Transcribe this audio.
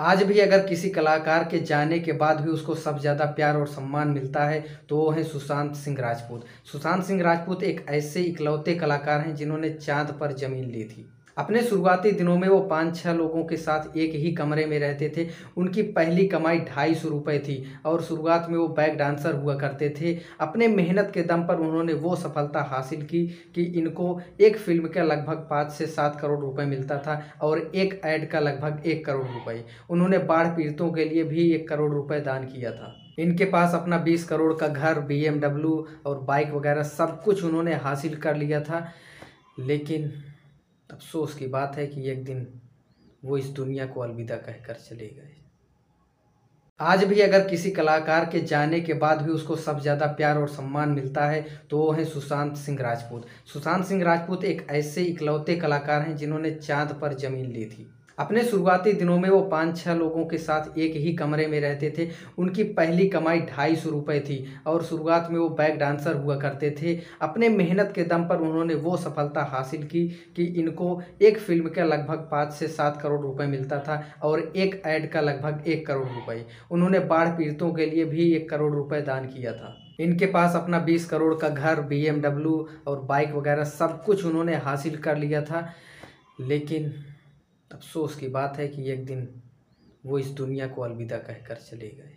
आज भी अगर किसी कलाकार के जाने के बाद भी उसको सब ज़्यादा प्यार और सम्मान मिलता है तो वो हैं सुशांत सिंह राजपूत। सुशांत सिंह राजपूत एक ऐसे इकलौते कलाकार हैं जिन्होंने चाँद पर ज़मीन ली थी। अपने शुरुआती दिनों में वो पाँच छः लोगों के साथ एक ही कमरे में रहते थे। उनकी पहली कमाई ढाई सौ रुपये थी और शुरुआत में वो बैक डांसर हुआ करते थे। अपने मेहनत के दम पर उन्होंने वो सफलता हासिल की कि इनको एक फ़िल्म का लगभग पाँच से सात करोड़ रुपए मिलता था और एक ऐड का लगभग एक करोड़ रुपये उन्होंने बाढ़ पीड़ितों के लिए भी एक करोड़ रुपये दान किया था। इनके पास अपना बीस करोड़ का घर BMW और बाइक वगैरह सब कुछ उन्होंने हासिल कर लिया था। लेकिन अफसोस की बात है कि एक दिन वो इस दुनिया को अलविदा कहकर चले गए। आज भी अगर किसी कलाकार के जाने के बाद भी उसको सब ज़्यादा प्यार और सम्मान मिलता है तो वो हैं सुशांत सिंह राजपूत। सुशांत सिंह राजपूत एक ऐसे इकलौते कलाकार हैं जिन्होंने चाँद पर ज़मीन ली थी। अपने शुरुआती दिनों में वो पाँच छः लोगों के साथ एक ही कमरे में रहते थे। उनकी पहली कमाई ढाई सौ रुपये थी और शुरुआत में वो बैक डांसर हुआ करते थे। अपने मेहनत के दम पर उन्होंने वो सफलता हासिल की कि इनको एक फ़िल्म का लगभग पाँच से सात करोड़ रुपए मिलता था और एक ऐड का लगभग एक करोड़ रुपये उन्होंने बाढ़ पीड़ितों के लिए भी एक करोड़ रुपये दान किया था। इनके पास अपना बीस करोड़ का घर BMW और बाइक वगैरह सब कुछ उन्होंने हासिल कर लिया था। लेकिन अफसोस की बात है कि एक दिन वो इस दुनिया को अलविदा कहकर चले गए।